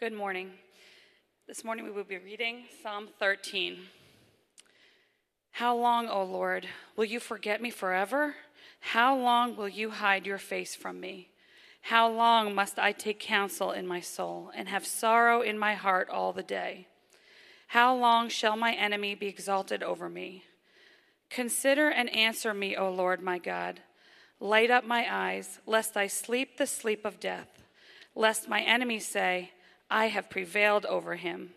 Good morning. This morning we will be reading Psalm 13. How long, O Lord, will you forget me forever? How long will you hide your face from me? How long must I take counsel in my soul and have sorrow in my heart all the day? How long shall my enemy be exalted over me? Consider and answer me, O Lord my God. Light up my eyes, lest I sleep the sleep of death, lest my enemies say, I have prevailed over him,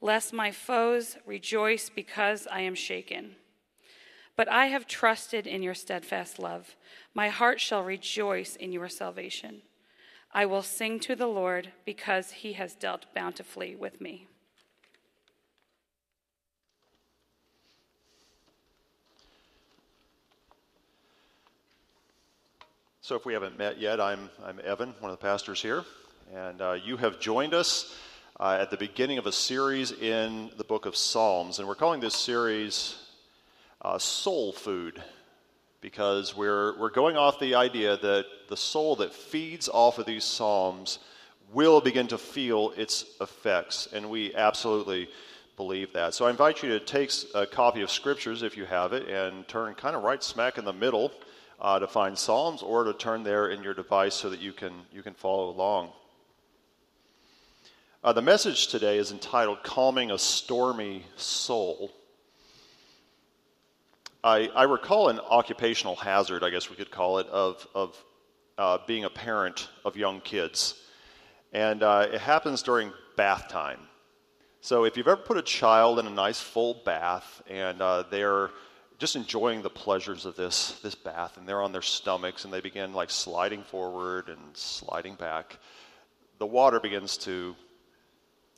lest my foes rejoice because I am shaken. But I have trusted in your steadfast love. My heart shall rejoice in your salvation. I will sing to the Lord because he has dealt bountifully with me. So, if we haven't met yet, I'm, I'm Evan, one of the pastors here, and uh, you have joined us uh, at the beginning of a series in the book of Psalms. And we're calling this series uh, Soul Food because we're, we're going off the idea that the soul that feeds off of these Psalms will begin to feel its effects. And we absolutely believe that. So, I invite you to take a copy of Scriptures if you have it and turn kind of right smack in the middle uh, to find Psalms or to turn there in your device so that you can, you can follow along. Uh, the message today is entitled Calming a Stormy Soul. I, I, recall an occupational hazard, I guess we could call it, of, of uh, being a parent of young kids. And uh, it happens during bath time. So if you've ever put a child in a nice full bath and uh, they're just enjoying the pleasures of this, this bath, and they're on their stomachs, and they begin like sliding forward and sliding back. The water begins to,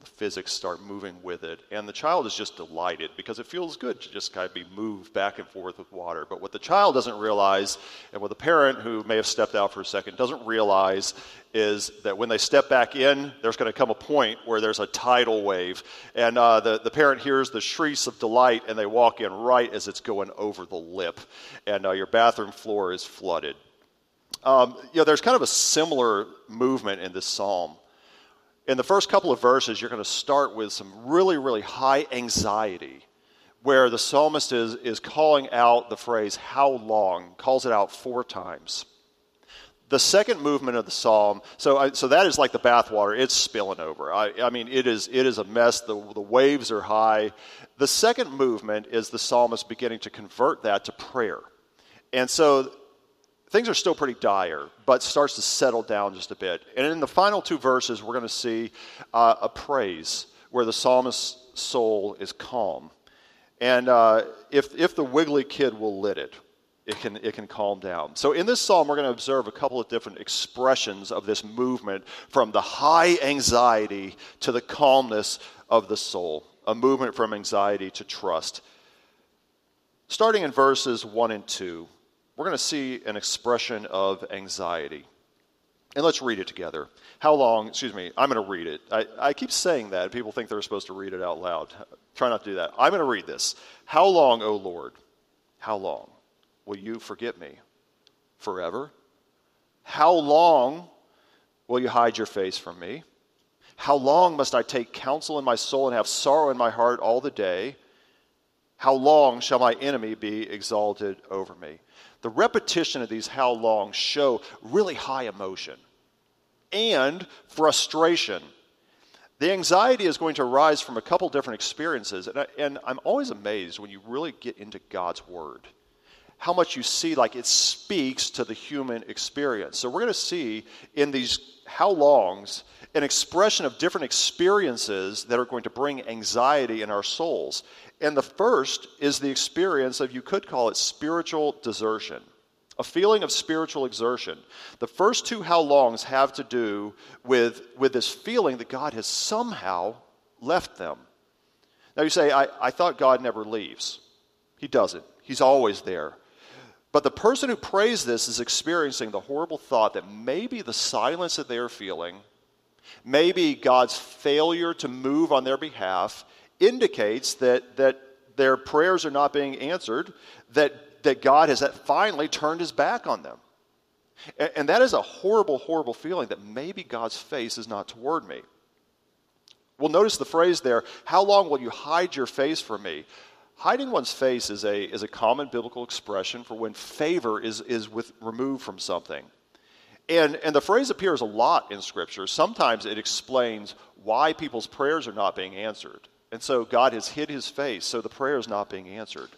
physics start moving with it, and the child is just delighted because it feels good to just kind of be moved back and forth with water. But what the child doesn't realize, and what the parent who may have stepped out for a second doesn't realize, is that when they step back in, there's going to come a point where there's a tidal wave. And uh, the, the parent hears the shrieks of delight, and they walk in right as it's going over the lip. And uh, your bathroom floor is flooded. Um, you know, there's kind of a similar movement in this psalm. In the first couple of verses, you're going to start with some really, really high anxiety, where the psalmist is, is calling out the phrase, How long? calls it out four times. The second movement of the psalm, so, I, so that is like the bathwater. It's spilling over. I, I mean, it is, it is a mess. The, the waves are high. The second movement is the psalmist beginning to convert that to prayer. And so things are still pretty dire, but starts to settle down just a bit. And in the final two verses, we're going to see uh, a praise where the psalmist's soul is calm. And uh, if, if the wiggly kid will lit it, it can, it can calm down. So, in this psalm, we're going to observe a couple of different expressions of this movement from the high anxiety to the calmness of the soul, a movement from anxiety to trust. Starting in verses 1 and 2, we're going to see an expression of anxiety. And let's read it together. How long, excuse me, I'm going to read it. I, I keep saying that. People think they're supposed to read it out loud. Try not to do that. I'm going to read this. How long, O Lord? How long? will you forget me? Forever? How long will you hide your face from me? How long must I take counsel in my soul and have sorrow in my heart all the day? How long shall my enemy be exalted over me? The repetition of these how long show really high emotion and frustration. The anxiety is going to arise from a couple different experiences, and, I, and I'm always amazed when you really get into God's Word how much you see like it speaks to the human experience. So we're going to see in these how longs an expression of different experiences that are going to bring anxiety in our souls. And the first is the experience of, you could call it spiritual desertion, a feeling of spiritual exertion. The first two how longs have to do with, with this feeling that God has somehow left them. Now you say, I, I thought God never leaves. He doesn't, He's always there. But the person who prays this is experiencing the horrible thought that maybe the silence that they are feeling, maybe God's failure to move on their behalf, indicates that, that their prayers are not being answered, that, that God has finally turned his back on them. And, and that is a horrible, horrible feeling that maybe God's face is not toward me. Well, notice the phrase there how long will you hide your face from me? Hiding one's face is a, is a common biblical expression for when favor is, is with, removed from something. And, and the phrase appears a lot in Scripture. Sometimes it explains why people's prayers are not being answered. And so God has hid his face, so the prayer is not being answered.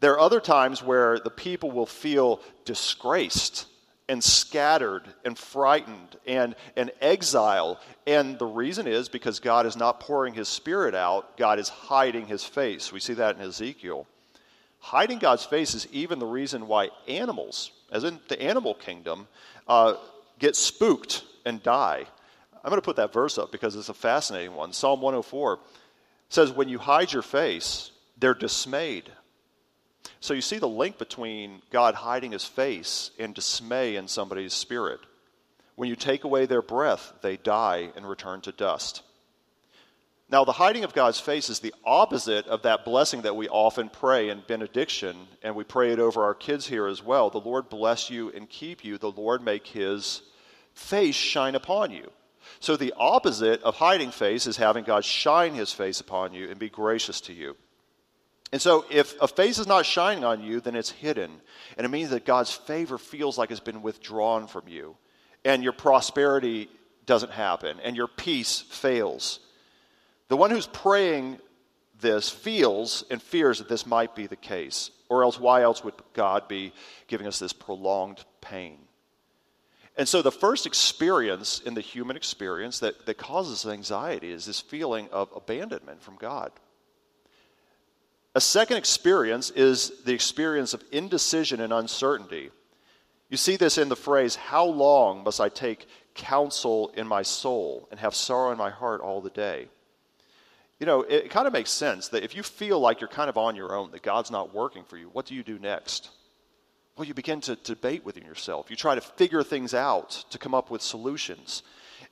There are other times where the people will feel disgraced and scattered and frightened and, and exile. And the reason is because God is not pouring his spirit out, God is hiding his face. We see that in Ezekiel. Hiding God's face is even the reason why animals, as in the animal kingdom, uh, get spooked and die. I'm going to put that verse up because it's a fascinating one. Psalm 104 says, When you hide your face, they're dismayed. So you see the link between God hiding his face and dismay in somebody's spirit. When you take away their breath, they die and return to dust. Now, the hiding of God's face is the opposite of that blessing that we often pray in benediction, and we pray it over our kids here as well. The Lord bless you and keep you. The Lord make his face shine upon you. So, the opposite of hiding face is having God shine his face upon you and be gracious to you. And so, if a face is not shining on you, then it's hidden. And it means that God's favor feels like it's been withdrawn from you. And your prosperity doesn't happen, and your peace fails. The one who's praying this feels and fears that this might be the case. Or else, why else would God be giving us this prolonged pain? And so, the first experience in the human experience that, that causes anxiety is this feeling of abandonment from God. A second experience is the experience of indecision and uncertainty. You see this in the phrase, How long must I take counsel in my soul and have sorrow in my heart all the day? You know, it, kind of makes sense that if you feel like you're kind of on your own, that God's not working for you, what do you do next? Well, you begin to debate within yourself. You try to figure things out to come up with solutions.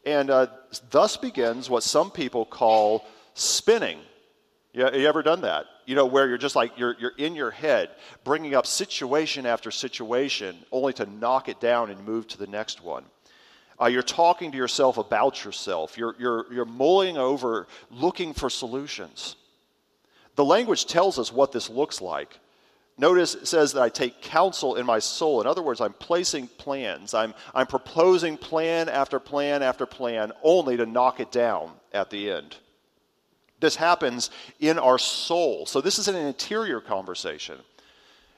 And uh, thus begins what some people call spinning. Yeah, you ever done that? You know, where you're just like, you're, you're in your head, bringing up situation after situation, only to knock it down and move to the next one. Uh, you're talking to yourself about yourself. You're, you're, you're mulling over, looking for solutions. The language tells us what this looks like. Notice it says that I take counsel in my soul. In other words, I'm placing plans. I'm, I'm proposing plan after plan after plan, only to knock it down at the end. This happens in our soul. So this is an interior conversation.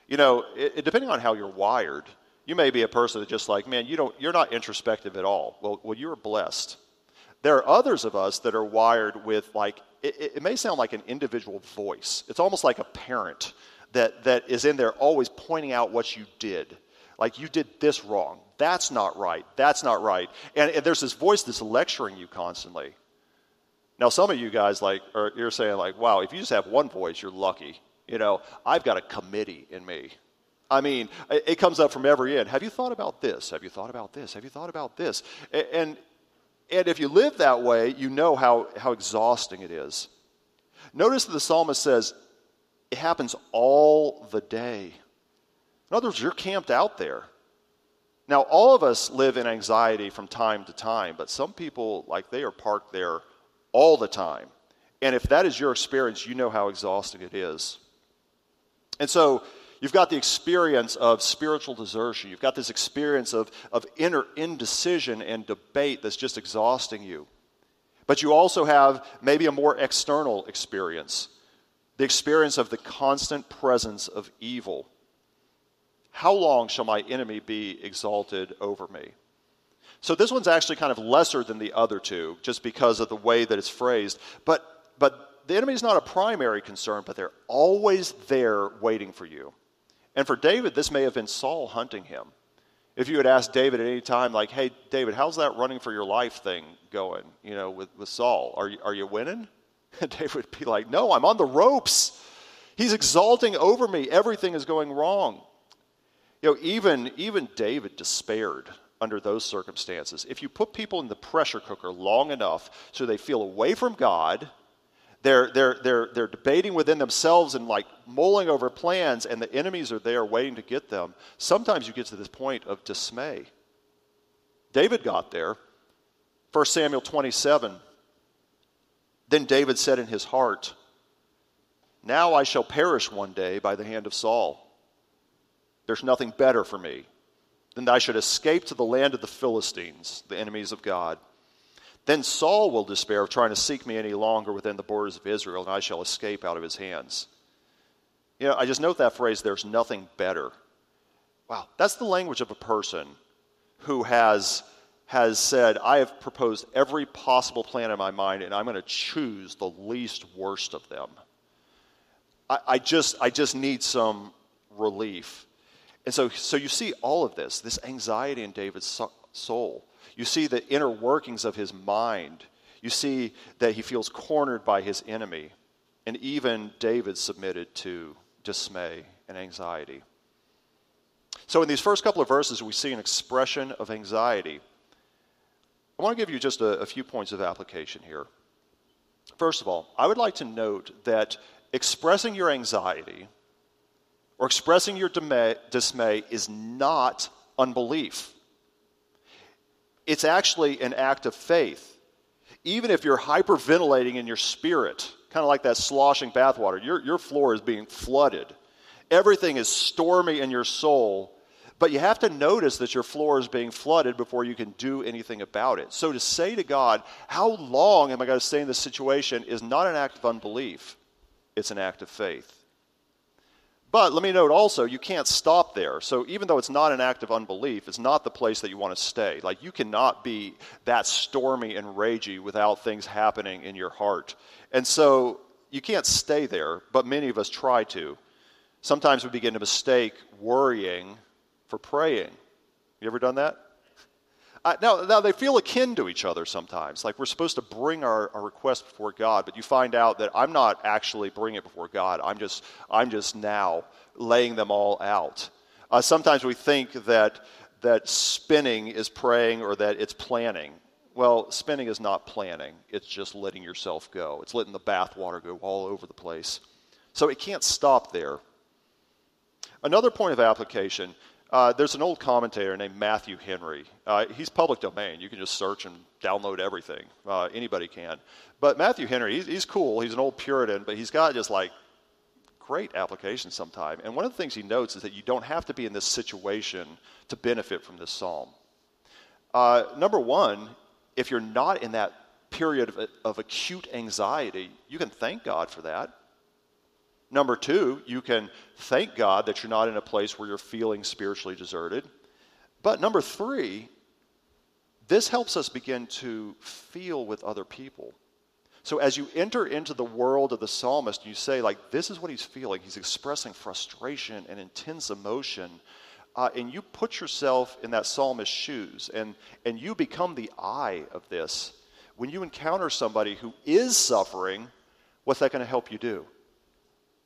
You know, it, it, depending on how you're wired, you may be a person that just like, man, you don't, you're not introspective at all. Well, well, you're blessed. There are others of us that are wired with like, it, it may sound like an individual voice. It's almost like a parent that, that is in there always pointing out what you did. Like, you did this wrong. That's not right. That's not right. And, and there's this voice that's lecturing you constantly. Now, some of you guys like are you're saying like, wow, if you just have one voice, you're lucky. You know, I've got a committee in me. I mean, it comes up from every end. Have you thought about this? Have you thought about this? Have you thought about this? And and if you live that way, you know how, how exhausting it is. Notice that the psalmist says, it happens all the day. In other words, you're camped out there. Now, all of us live in anxiety from time to time, but some people, like, they are parked there all the time. And if that is your experience, you know how exhausting it is. And so you've got the experience of spiritual desertion. You've got this experience of, of inner indecision and debate that's just exhausting you. But you also have maybe a more external experience the experience of the constant presence of evil. How long shall my enemy be exalted over me? So this one's actually kind of lesser than the other two, just because of the way that it's phrased. But, but the enemy is not a primary concern, but they're always there waiting for you. And for David, this may have been Saul hunting him. If you had asked David at any time, like, hey, David, how's that running for your life thing going, you know, with, with Saul? Are you, are you winning? And David would be like, no, I'm on the ropes. He's exalting over me. Everything is going wrong. You know, even, even David despaired under those circumstances. If you put people in the pressure cooker long enough so they feel away from God, they're, they're, they're, they're debating within themselves and like mulling over plans, and the enemies are there waiting to get them. Sometimes you get to this point of dismay. David got there. 1 Samuel 27. Then David said in his heart, Now I shall perish one day by the hand of Saul. There's nothing better for me that I should escape to the land of the Philistines, the enemies of God. Then Saul will despair of trying to seek me any longer within the borders of Israel, and I shall escape out of his hands. You know, I just note that phrase, there's nothing better. Wow, that's the language of a person who has, has said, I have proposed every possible plan in my mind, and I'm going to choose the least worst of them. I, I, just, I just need some relief. And so, so you see all of this, this anxiety in David's soul. You see the inner workings of his mind. You see that he feels cornered by his enemy. And even David submitted to dismay and anxiety. So, in these first couple of verses, we see an expression of anxiety. I want to give you just a, a few points of application here. First of all, I would like to note that expressing your anxiety or expressing your dismay is not unbelief. It's actually an act of faith. Even if you're hyperventilating in your spirit, kind of like that sloshing bathwater, your, your floor is being flooded. Everything is stormy in your soul, but you have to notice that your floor is being flooded before you can do anything about it. So to say to God, How long am I going to stay in this situation, is not an act of unbelief, it's an act of faith. But let me note also, you can't stop there. So even though it's not an act of unbelief, it's not the place that you want to stay. Like you cannot be that stormy and ragey without things happening in your heart. And so you can't stay there, but many of us try to. Sometimes we begin to mistake worrying for praying. You ever done that? Uh, now, now, they feel akin to each other sometimes. Like we're supposed to bring our, our request before God, but you find out that I'm not actually bringing it before God. I'm just, I'm just now laying them all out. Uh, sometimes we think that, that spinning is praying or that it's planning. Well, spinning is not planning, it's just letting yourself go. It's letting the bathwater go all over the place. So it can't stop there. Another point of application uh, there's an old commentator named Matthew Henry. Uh, he's public domain. You can just search and download everything. Uh, anybody can. But Matthew Henry, he's, he's, cool. He's an old Puritan, but he's got just like great application sometime. And one of the things he notes is that you don't have to be in this situation to benefit from this psalm. Uh, number one, if you're not in that period of, of acute anxiety, you can thank God for that. Number two, you can thank God that you're not in a place where you're feeling spiritually deserted. But number three, this helps us begin to feel with other people. So as you enter into the world of the psalmist, you say, like, this is what he's feeling. He's expressing frustration and intense emotion. Uh, and you put yourself in that psalmist's shoes, and, and you become the eye of this. When you encounter somebody who is suffering, what's that going to help you do?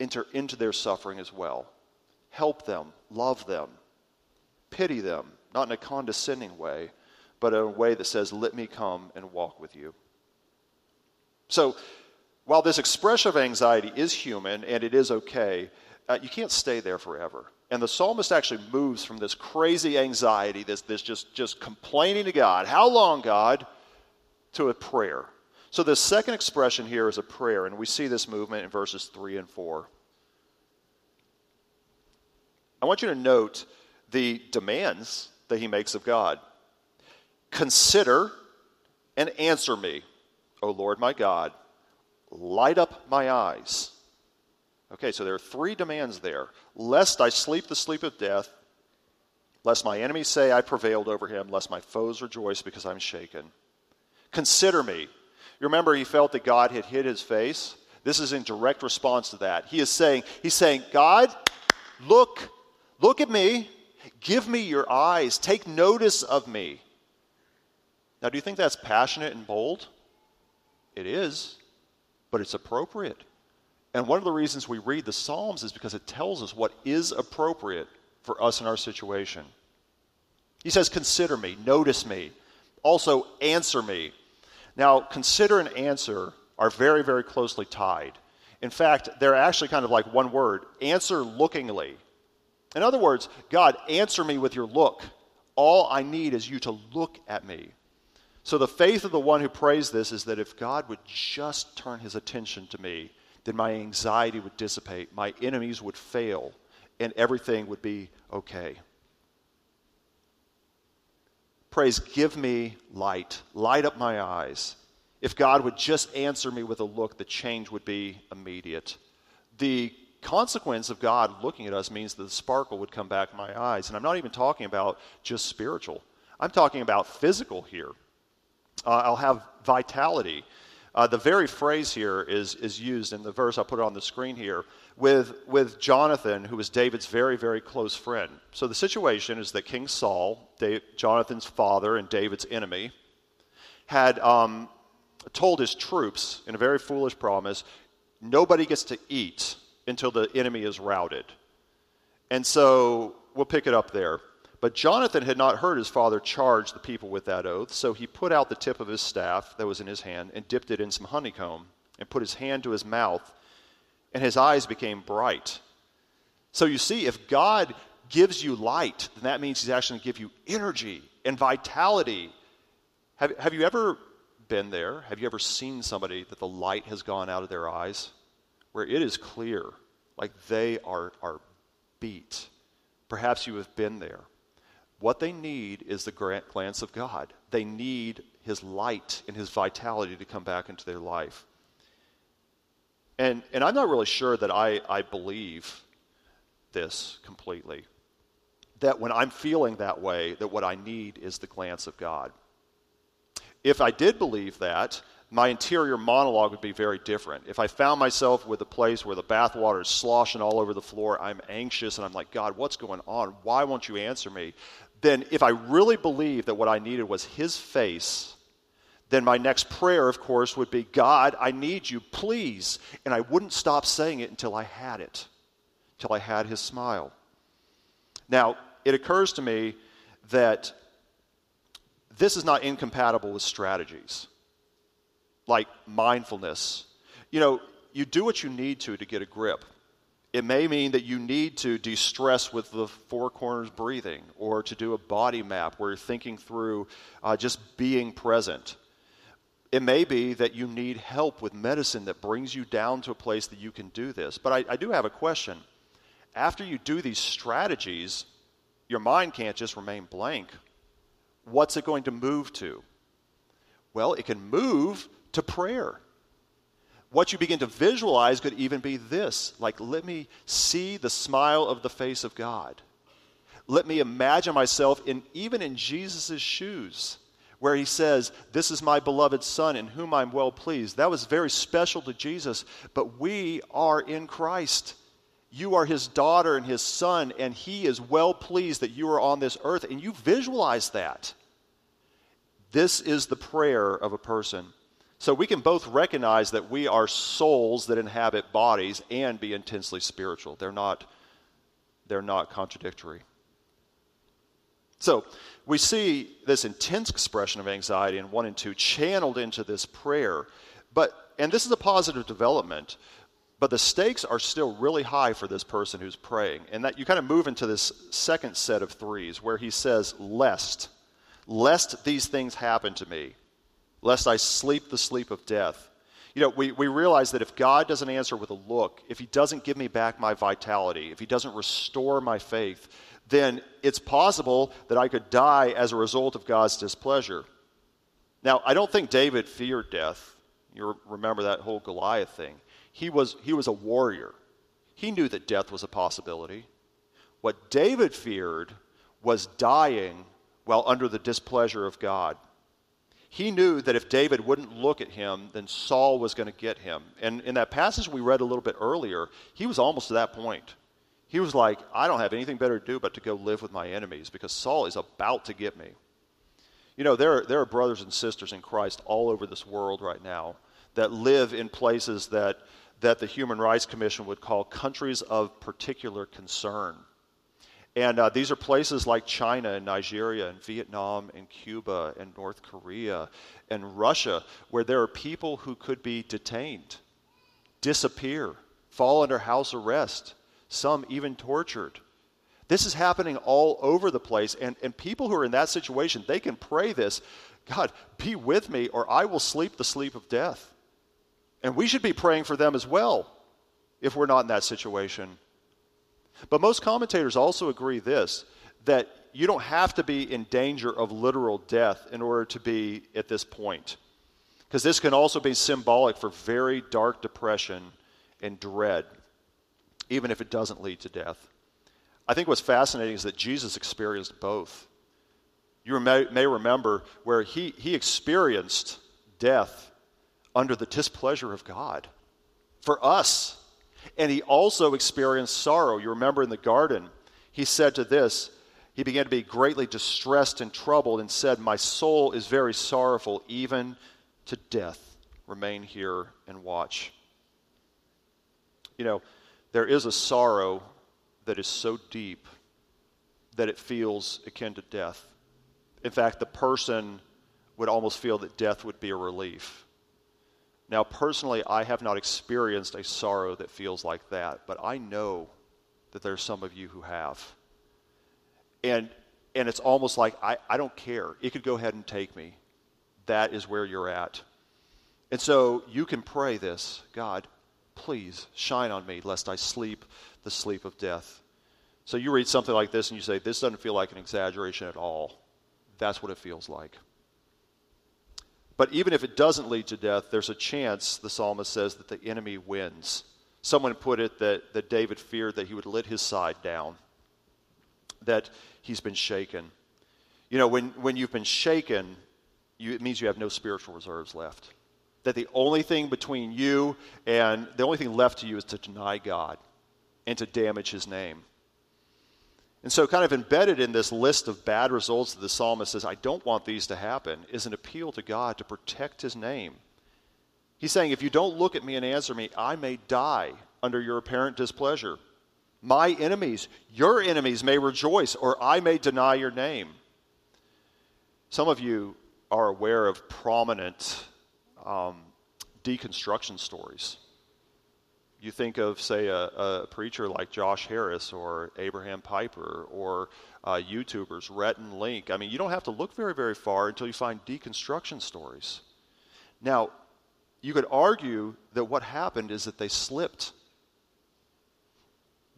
Enter into their suffering as well. Help them, love them, pity them, not in a condescending way, but in a way that says, Let me come and walk with you. So, while this expression of anxiety is human and it is okay, uh, you can't stay there forever. And the psalmist actually moves from this crazy anxiety, this, this just, just complaining to God, how long, God, to a prayer. So the second expression here is a prayer, and we see this movement in verses 3 and 4. I want you to note the demands that he makes of God. Consider and answer me, O Lord my God. Light up my eyes. Okay, so there are three demands there. Lest I sleep the sleep of death, lest my enemies say I prevailed over him, lest my foes rejoice because I'm shaken. Consider me. You remember he felt that God had hid his face? This is in direct response to that. He is saying, He's saying, God, look, look at me, give me your eyes, take notice of me. Now, do you think that's passionate and bold? It is, but it's appropriate. And one of the reasons we read the Psalms is because it tells us what is appropriate for us in our situation. He says, Consider me, notice me, also answer me. Now, consider and answer are very, very closely tied. In fact, they're actually kind of like one word answer lookingly. In other words, God, answer me with your look. All I need is you to look at me. So the faith of the one who prays this is that if God would just turn his attention to me, then my anxiety would dissipate, my enemies would fail, and everything would be okay. Praise, give me light, light up my eyes. If God would just answer me with a look, the change would be immediate. The consequence of God looking at us means that the sparkle would come back in my eyes. And I'm not even talking about just spiritual, I'm talking about physical here. Uh, I'll have vitality. Uh, the very phrase here is, is used in the verse, I'll put it on the screen here, with, with Jonathan, who was David's very, very close friend. So the situation is that King Saul, Dave, Jonathan's father and David's enemy, had um, told his troops in a very foolish promise nobody gets to eat until the enemy is routed. And so we'll pick it up there. But Jonathan had not heard his father charge the people with that oath, so he put out the tip of his staff that was in his hand and dipped it in some honeycomb and put his hand to his mouth, and his eyes became bright. So you see, if God gives you light, then that means he's actually going to give you energy and vitality. Have, have you ever been there? Have you ever seen somebody that the light has gone out of their eyes? Where it is clear, like they are, are beat. Perhaps you have been there. What they need is the glance of God. They need His light and His vitality to come back into their life. And, and I'm not really sure that I, I believe this completely. That when I'm feeling that way, that what I need is the glance of God. If I did believe that, my interior monologue would be very different. If I found myself with a place where the bathwater is sloshing all over the floor, I'm anxious and I'm like, God, what's going on? Why won't you answer me? then if I really believed that what I needed was His face, then my next prayer, of course, would be God, I need you, please. And I wouldn't stop saying it until I had it, until I had His smile. Now, it occurs to me that this is not incompatible with strategies like mindfulness. You know, you do what you need to to get a grip. It may mean that you need to de stress with the four corners breathing or to do a body map where you're thinking through uh, just being present. It may be that you need help with medicine that brings you down to a place that you can do this. But I, I do have a question. After you do these strategies, your mind can't just remain blank. What's it going to move to? Well, it can move to prayer what you begin to visualize could even be this like, let me see the smile of the face of God. Let me imagine myself in even in Jesus' shoes, where he says, This is my beloved Son in whom I'm well pleased. That was very special to Jesus, but we are in Christ. You are his daughter and his son, and he is well pleased that you are on this earth, and you visualize that. This is the prayer of a person so we can both recognize that we are souls that inhabit bodies and be intensely spiritual. They're not, they're not contradictory. So we see this intense expression of anxiety in 1 and 2 channeled into this prayer. But, and this is a positive development, but the stakes are still really high for this person who's praying. And that you kind of move into this second set of threes where he says, Lest, lest these things happen to me lest I sleep the sleep of death. You know, we, we realize that if God doesn't answer with a look, if He doesn't give me back my vitality, if He doesn't restore my faith, then it's possible that I could die as a result of God's displeasure. Now, I don't think David feared death. You remember that whole Goliath thing. He was, he was a warrior, he knew that death was a possibility. What David feared was dying while under the displeasure of God. He knew that if David wouldn't look at him, then Saul was going to get him. And in that passage we read a little bit earlier, he was almost to that point. He was like, I don't have anything better to do but to go live with my enemies because Saul is about to get me. You know, there, there are brothers and sisters in Christ all over this world right now that live in places that, that the Human Rights Commission would call countries of particular concern. And uh, these are places like China and Nigeria and Vietnam and Cuba and North Korea and Russia where there are people who could be detained, disappear, fall under house arrest, some even tortured. This is happening all over the place. And, and people who are in that situation, they can pray this God, be with me, or I will sleep the sleep of death. And we should be praying for them as well if we're not in that situation. But most commentators also agree this that you don't have to be in danger of literal death in order to be at this point. Because this can also be symbolic for very dark depression and dread, even if it doesn't lead to death. I think what's fascinating is that Jesus experienced both. You may, may remember where he, he experienced death under the displeasure of God for us. And he also experienced sorrow. You remember in the garden, he said to this, he began to be greatly distressed and troubled and said, My soul is very sorrowful, even to death. Remain here and watch. You know, there is a sorrow that is so deep that it feels akin to death. In fact, the person would almost feel that death would be a relief. Now, personally, I have not experienced a sorrow that feels like that, but I know that there's some of you who have. And, and it's almost like, I, I don't care. It could go ahead and take me. That is where you're at. And so you can pray this God, please shine on me, lest I sleep the sleep of death. So you read something like this and you say, This doesn't feel like an exaggeration at all. That's what it feels like. But even if it doesn't lead to death, there's a chance, the psalmist says, that the enemy wins. Someone put it that, that David feared that he would let his side down, that he's been shaken. You know, when, when you've been shaken, you, it means you have no spiritual reserves left. That the only thing between you and the only thing left to you is to deny God and to damage his name. And so, kind of embedded in this list of bad results that the psalmist says, I don't want these to happen, is an appeal to God to protect his name. He's saying, If you don't look at me and answer me, I may die under your apparent displeasure. My enemies, your enemies, may rejoice, or I may deny your name. Some of you are aware of prominent um, deconstruction stories. You think of, say, a, a, preacher like Josh Harris or Abraham Piper or uh, YouTubers, Rhett and Link. I mean, you don't have to look very, very far until you find deconstruction stories. Now, you could argue that what happened is that they slipped.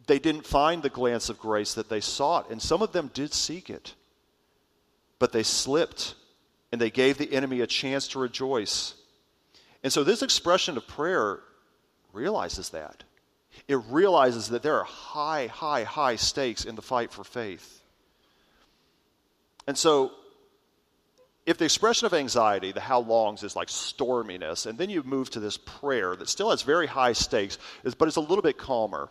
They didn't find the glance of grace that they sought, and some of them did seek it. But they slipped, and they gave the enemy a chance to rejoice. And so, this expression of prayer realizes that. It realizes that there are high, high, high stakes in the fight for faith. And so, if the expression of anxiety, the how longs, is like storminess, and then you move to this prayer that still has very high stakes, but it's a little bit calmer,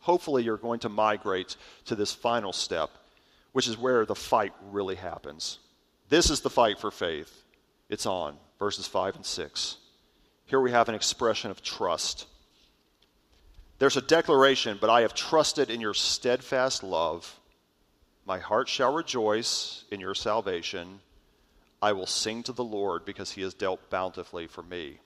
hopefully you're going to migrate to this final step, which is where the fight really happens. This is the fight for faith. It's on, verses 5 and 6. Here we have an expression of trust. There's a declaration, but I have trusted in your steadfast love. My heart shall rejoice in your salvation. I will sing to the Lord because he has dealt bountifully for me.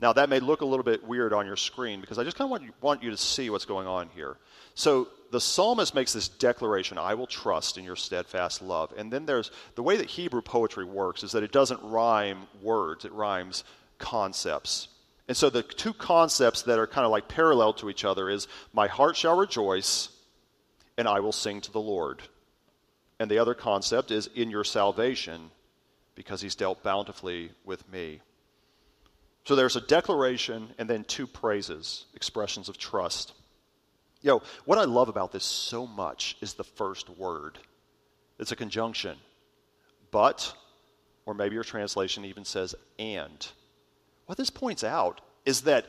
Now, that may look a little bit weird on your screen because I just kind of want you, want you to see what's going on here. So, the psalmist makes this declaration I will trust in your steadfast love. And then there's the way that Hebrew poetry works is that it doesn't rhyme words, it rhymes concepts. And so the two concepts that are kind of like parallel to each other is my heart shall rejoice and I will sing to the Lord. And the other concept is in your salvation because he's dealt bountifully with me. So there's a declaration and then two praises, expressions of trust. You know, what I love about this so much is the first word. It's a conjunction. But, or maybe your translation even says and. What this points out is that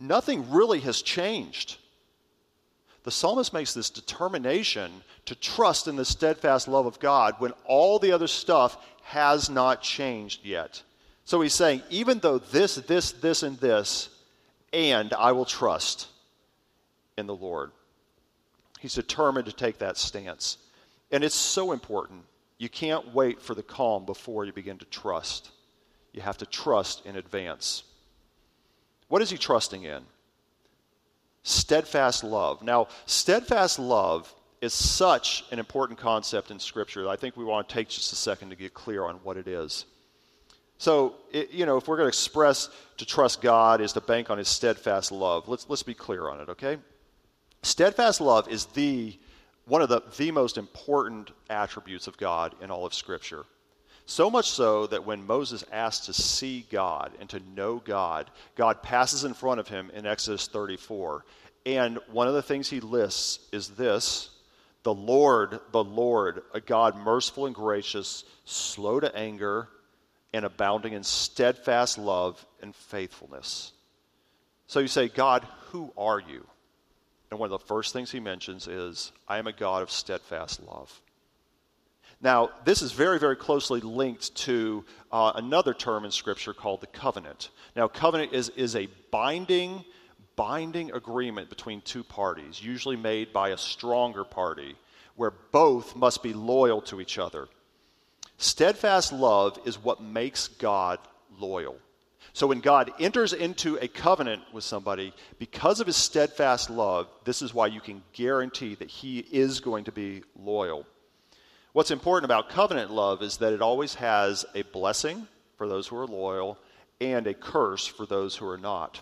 nothing really has changed. The psalmist makes this determination to trust in the steadfast love of God when all the other stuff has not changed yet. So he's saying, even though this, this, this, and this, and I will trust in the Lord. He's determined to take that stance. And it's so important. You can't wait for the calm before you begin to trust. You have to trust in advance. What is he trusting in? Steadfast love. Now, steadfast love is such an important concept in Scripture. I think we want to take just a second to get clear on what it is. So, it, you know, if we're going to express to trust God is to bank on His steadfast love, let's, let's be clear on it, okay? Steadfast love is the one of the, the most important attributes of God in all of Scripture. So much so that when Moses asked to see God and to know God, God passes in front of him in Exodus 34. And one of the things he lists is this the Lord, the Lord, a God merciful and gracious, slow to anger, and abounding in steadfast love and faithfulness. So you say, God, who are you? And one of the first things he mentions is, I am a God of steadfast love. Now, this is very, very closely linked to uh, another term in Scripture called the covenant. Now, covenant is, is a binding, binding agreement between two parties, usually made by a stronger party, where both must be loyal to each other. Steadfast love is what makes God loyal. So when God enters into a covenant with somebody, because of his steadfast love, this is why you can guarantee that he is going to be loyal. What's important about covenant love is that it always has a blessing for those who are loyal and a curse for those who are not.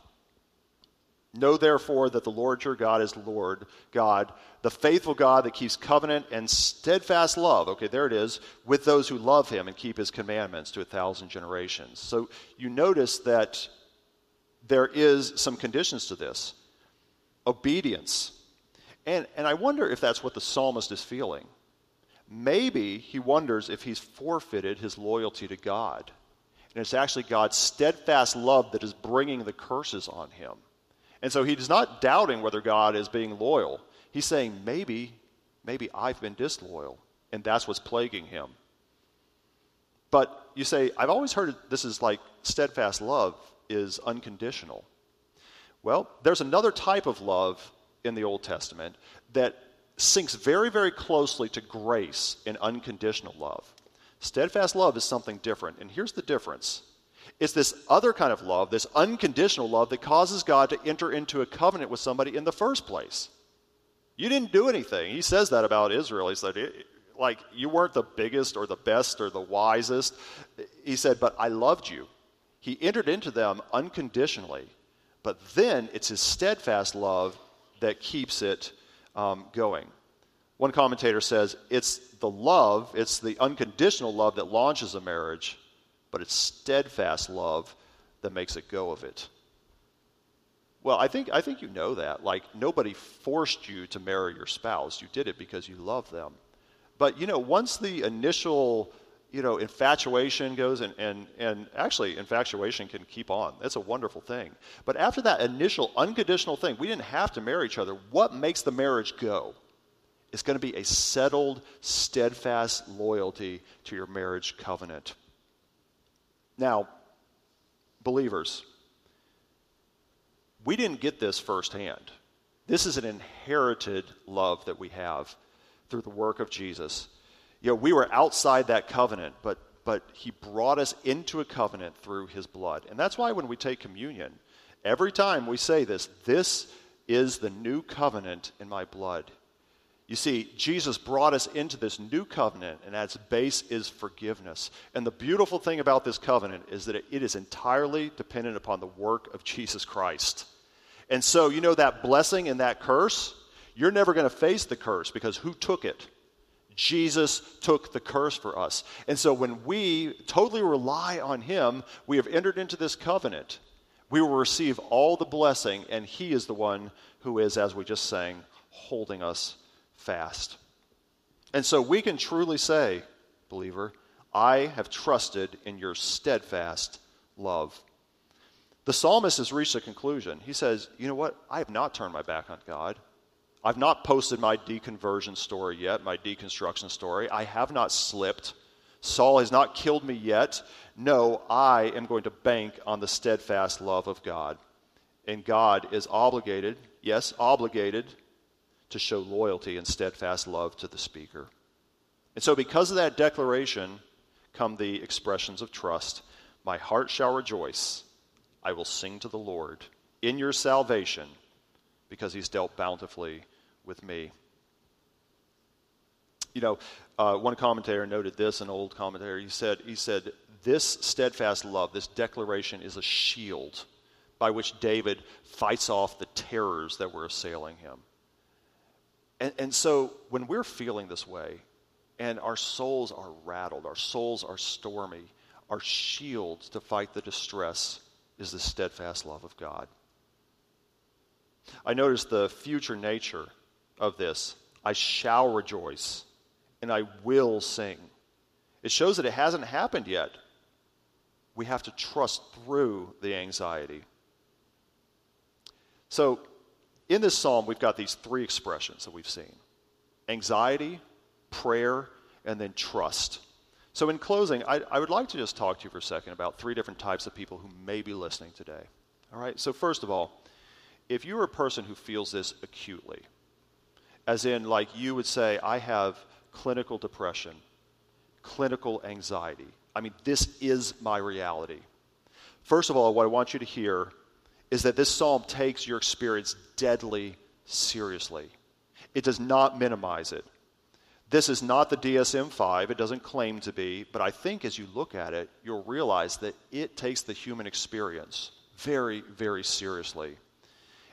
Know therefore that the Lord your God is Lord God, the faithful God that keeps covenant and steadfast love. Okay, there it is, with those who love him and keep his commandments to a thousand generations. So you notice that there is some conditions to this obedience. And, and I wonder if that's what the psalmist is feeling. Maybe he wonders if he's forfeited his loyalty to God. And it's actually God's steadfast love that is bringing the curses on him. And so he's not doubting whether God is being loyal. He's saying, maybe, maybe I've been disloyal, and that's what's plaguing him. But you say, I've always heard this is like steadfast love is unconditional. Well, there's another type of love in the Old Testament that syncs very, very closely to grace and unconditional love. Steadfast love is something different. And here's the difference it's this other kind of love, this unconditional love, that causes God to enter into a covenant with somebody in the first place. You didn't do anything. He says that about Israel. He said, like, you weren't the biggest or the best or the wisest. He said, but I loved you. He entered into them unconditionally. But then it's his steadfast love that keeps it um, going. One commentator says it's the love, it's the unconditional love that launches a marriage, but it's steadfast love that makes it go of it. Well, I think, I think you know that. Like, nobody forced you to marry your spouse. You did it because you love them. But, you know, once the initial, you know, infatuation goes, and, and, and actually, infatuation can keep on. That's a wonderful thing. But after that initial unconditional thing, we didn't have to marry each other. What makes the marriage go? It's going to be a settled, steadfast loyalty to your marriage covenant. Now, believers, we didn't get this firsthand. This is an inherited love that we have through the work of Jesus. You know, we were outside that covenant, but but he brought us into a covenant through his blood. And that's why when we take communion, every time we say this, this is the new covenant in my blood. You see, Jesus brought us into this new covenant, and at its base is forgiveness. And the beautiful thing about this covenant is that it is entirely dependent upon the work of Jesus Christ. And so, you know, that blessing and that curse, you're never going to face the curse because who took it? Jesus took the curse for us. And so, when we totally rely on Him, we have entered into this covenant. We will receive all the blessing, and He is the one who is, as we just sang, holding us fast. And so we can truly say, believer, I have trusted in your steadfast love. The psalmist has reached a conclusion. He says, You know what? I have not turned my back on God. I've not posted my deconversion story yet, my deconstruction story. I have not slipped. Saul has not killed me yet. No, I am going to bank on the steadfast love of God. And God is obligated, yes, obligated to show loyalty and steadfast love to the speaker. And so, because of that declaration, come the expressions of trust. My heart shall rejoice. I will sing to the Lord in your salvation because he's dealt bountifully with me. You know, uh, one commentator noted this, an old commentator. He said, he said, this steadfast love, this declaration is a shield by which David fights off the terrors that were assailing him. And, and so when we're feeling this way, and our souls are rattled, our souls are stormy, our shield to fight the distress is the steadfast love of God. I notice the future nature of this. I shall rejoice and I will sing. It shows that it hasn't happened yet. We have to trust through the anxiety. So, in this psalm, we've got these three expressions that we've seen anxiety, prayer, and then trust. So, in closing, I, I, would like to just talk to you for a second about three different types of people who may be listening today. All right? So, first of all, if you're a person who feels this acutely, as in, like you would say, I have clinical depression, clinical anxiety. I mean, this is my reality. First of all, what I want you to hear is that this psalm takes your experience deadly seriously. It does not minimize it. This is not the DSM 5, it doesn't claim to be, but I think as you look at it, you'll realize that it takes the human experience very, very seriously.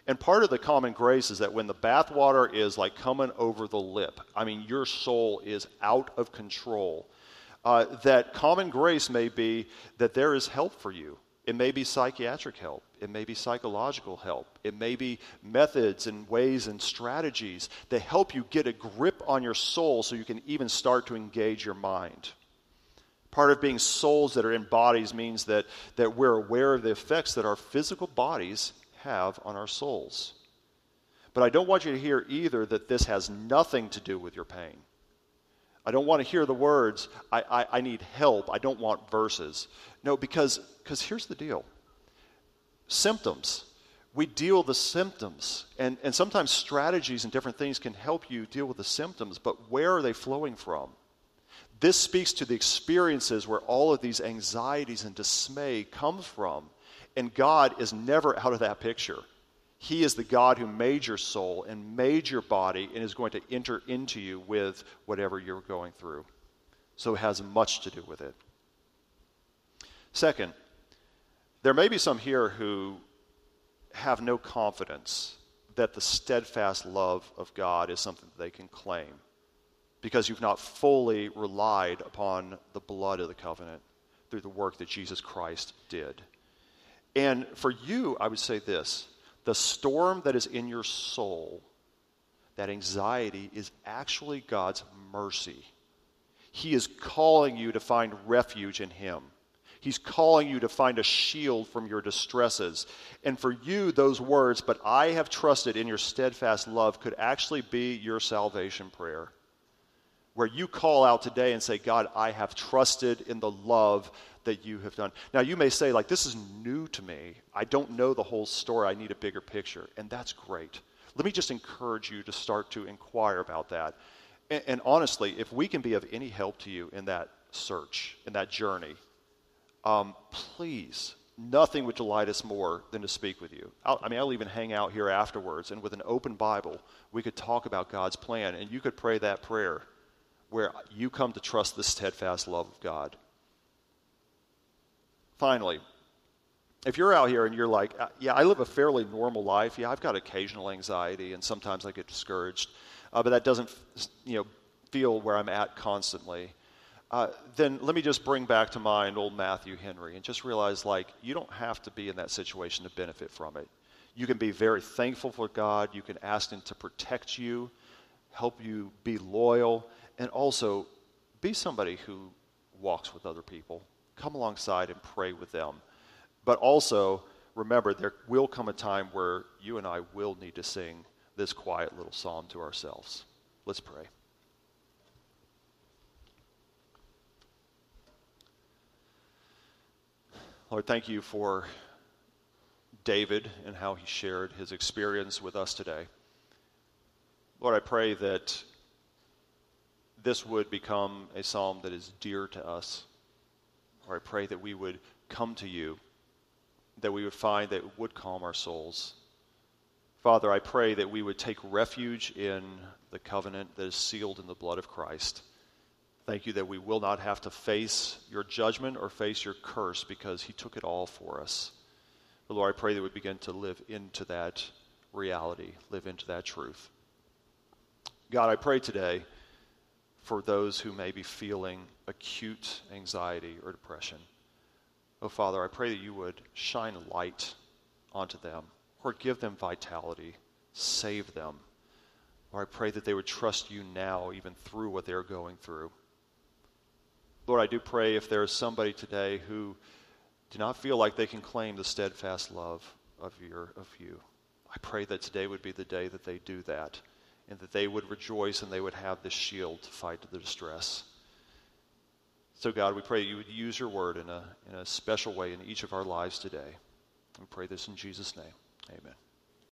And part of the common grace is that when the bathwater is like coming over the lip, I mean, your soul is out of control, uh, that common grace may be that there is help for you. It may be psychiatric help. It may be psychological help. It may be methods and ways and strategies that help you get a grip on your soul so you can even start to engage your mind. Part of being souls that are in bodies means that, that we're aware of the effects that our physical bodies have on our souls. But I don't want you to hear either that this has nothing to do with your pain. I don't want to hear the words, I, I, I need help. I don't want verses. No, because because here's the deal symptoms. We deal the symptoms. And, and sometimes strategies and different things can help you deal with the symptoms, but where are they flowing from? This speaks to the experiences where all of these anxieties and dismay come from. And God is never out of that picture. He is the God who made your soul and made your body and is going to enter into you with whatever you're going through. So it has much to do with it. Second, there may be some here who have no confidence that the steadfast love of God is something that they can claim because you've not fully relied upon the blood of the covenant through the work that Jesus Christ did. And for you, I would say this the storm that is in your soul, that anxiety, is actually God's mercy. He is calling you to find refuge in Him. He's calling you to find a shield from your distresses. And for you, those words, but I have trusted in your steadfast love, could actually be your salvation prayer. Where you call out today and say, God, I have trusted in the love that you have done. Now, you may say, like, this is new to me. I don't know the whole story. I need a bigger picture. And that's great. Let me just encourage you to start to inquire about that. And, and honestly, if we can be of any help to you in that search, in that journey, um, please, nothing would delight us more than to speak with you. I'll, i mean, I'll even hang out here afterwards, and with an open Bible, we could talk about God's plan, and you could pray that prayer where you come to trust the steadfast love of God. Finally, if you're out here and you're like, uh, yeah, I live a fairly normal life. Yeah, I've got occasional anxiety, and sometimes I get discouraged, uh, but that doesn't, you know, feel where I'm at constantly uh, then let me just bring back to mind old Matthew Henry and just realize like you don't have to be in that situation to benefit from it. You can be very thankful for God. You can ask Him to protect you, help you be loyal, and also be somebody who walks with other people. Come alongside and pray with them. But also, remember, there will come a time where you and I will need to sing this quiet little psalm to ourselves. Let's pray. Lord, thank you for David and how he shared his experience with us today. Lord, I pray that this would become a psalm that is dear to us. Lord, I pray that we would come to you, that we would find that would calm our souls. Father, I pray that we would take refuge in the covenant that is sealed in the blood of Christ. Thank you that we will not have to face your judgment or face your curse because he took it all for us. But Lord, I pray that we begin to live into that reality, live into that truth. God, I pray today for those who may be feeling acute anxiety or depression. Oh, Father, I pray that you would shine light onto them or give them vitality, save them. Or I pray that they would trust you now, even through what they're going through. Lord, I do pray if there is somebody today who do not feel like they can claim the steadfast love of, your, of you, I pray that today would be the day that they do that and that they would rejoice and they would have this shield to fight the distress. So, God, we pray you would use your word in a, in a special way in each of our lives today. We pray this in Jesus' name. Amen.